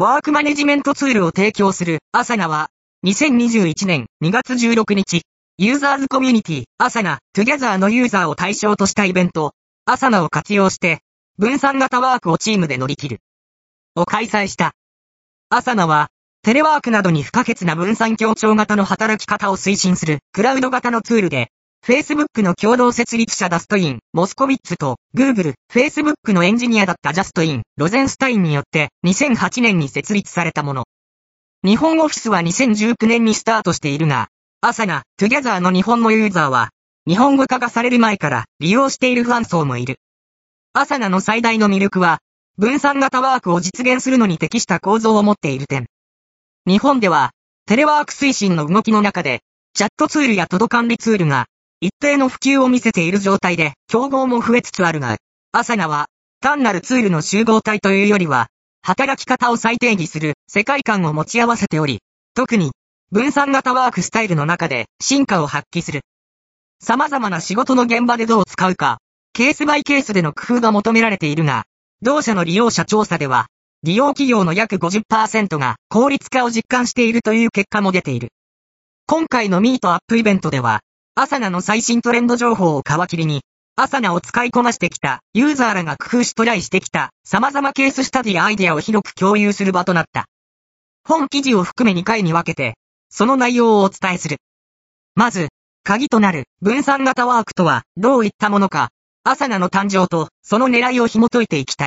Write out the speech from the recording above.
ワークマネジメントツールを提供するアサナは、2021年2月16日、ユーザーズコミュニティ、アサナ、トゥギャザーのユーザーを対象としたイベント、アサナを活用して、分散型ワークをチームで乗り切る。を開催した。アサナは、テレワークなどに不可欠な分散協調型の働き方を推進するクラウド型のツールで、Facebook の共同設立者ダスティン・モスコビッツと Google、Facebook のエンジニアだったジャスティン・ロゼンスタインによって2008年に設立されたもの。日本オフィスは2019年にスタートしているが、アサナ、トゥギャザーの日本のユーザーは、日本語化がされる前から利用しているファン層もいる。アサナの最大の魅力は、分散型ワークを実現するのに適した構造を持っている点。日本では、テレワーク推進の動きの中で、チャットツールや ToDo 管理ツールが、一定の普及を見せている状態で、競合も増えつつあるが、アサナは、単なるツールの集合体というよりは、働き方を再定義する世界観を持ち合わせており、特に、分散型ワークスタイルの中で進化を発揮する。様々な仕事の現場でどう使うか、ケースバイケースでの工夫が求められているが、同社の利用者調査では、利用企業の約50%が効率化を実感しているという結果も出ている。今回のミートアップイベントでは、アサナの最新トレンド情報を皮切りに、アサナを使いこなしてきたユーザーらが工夫しトライしてきた様々ケーススタディやアイデアを広く共有する場となった。本記事を含め2回に分けて、その内容をお伝えする。まず、鍵となる分散型ワークとはどういったものか、アサナの誕生とその狙いを紐解いていきたい。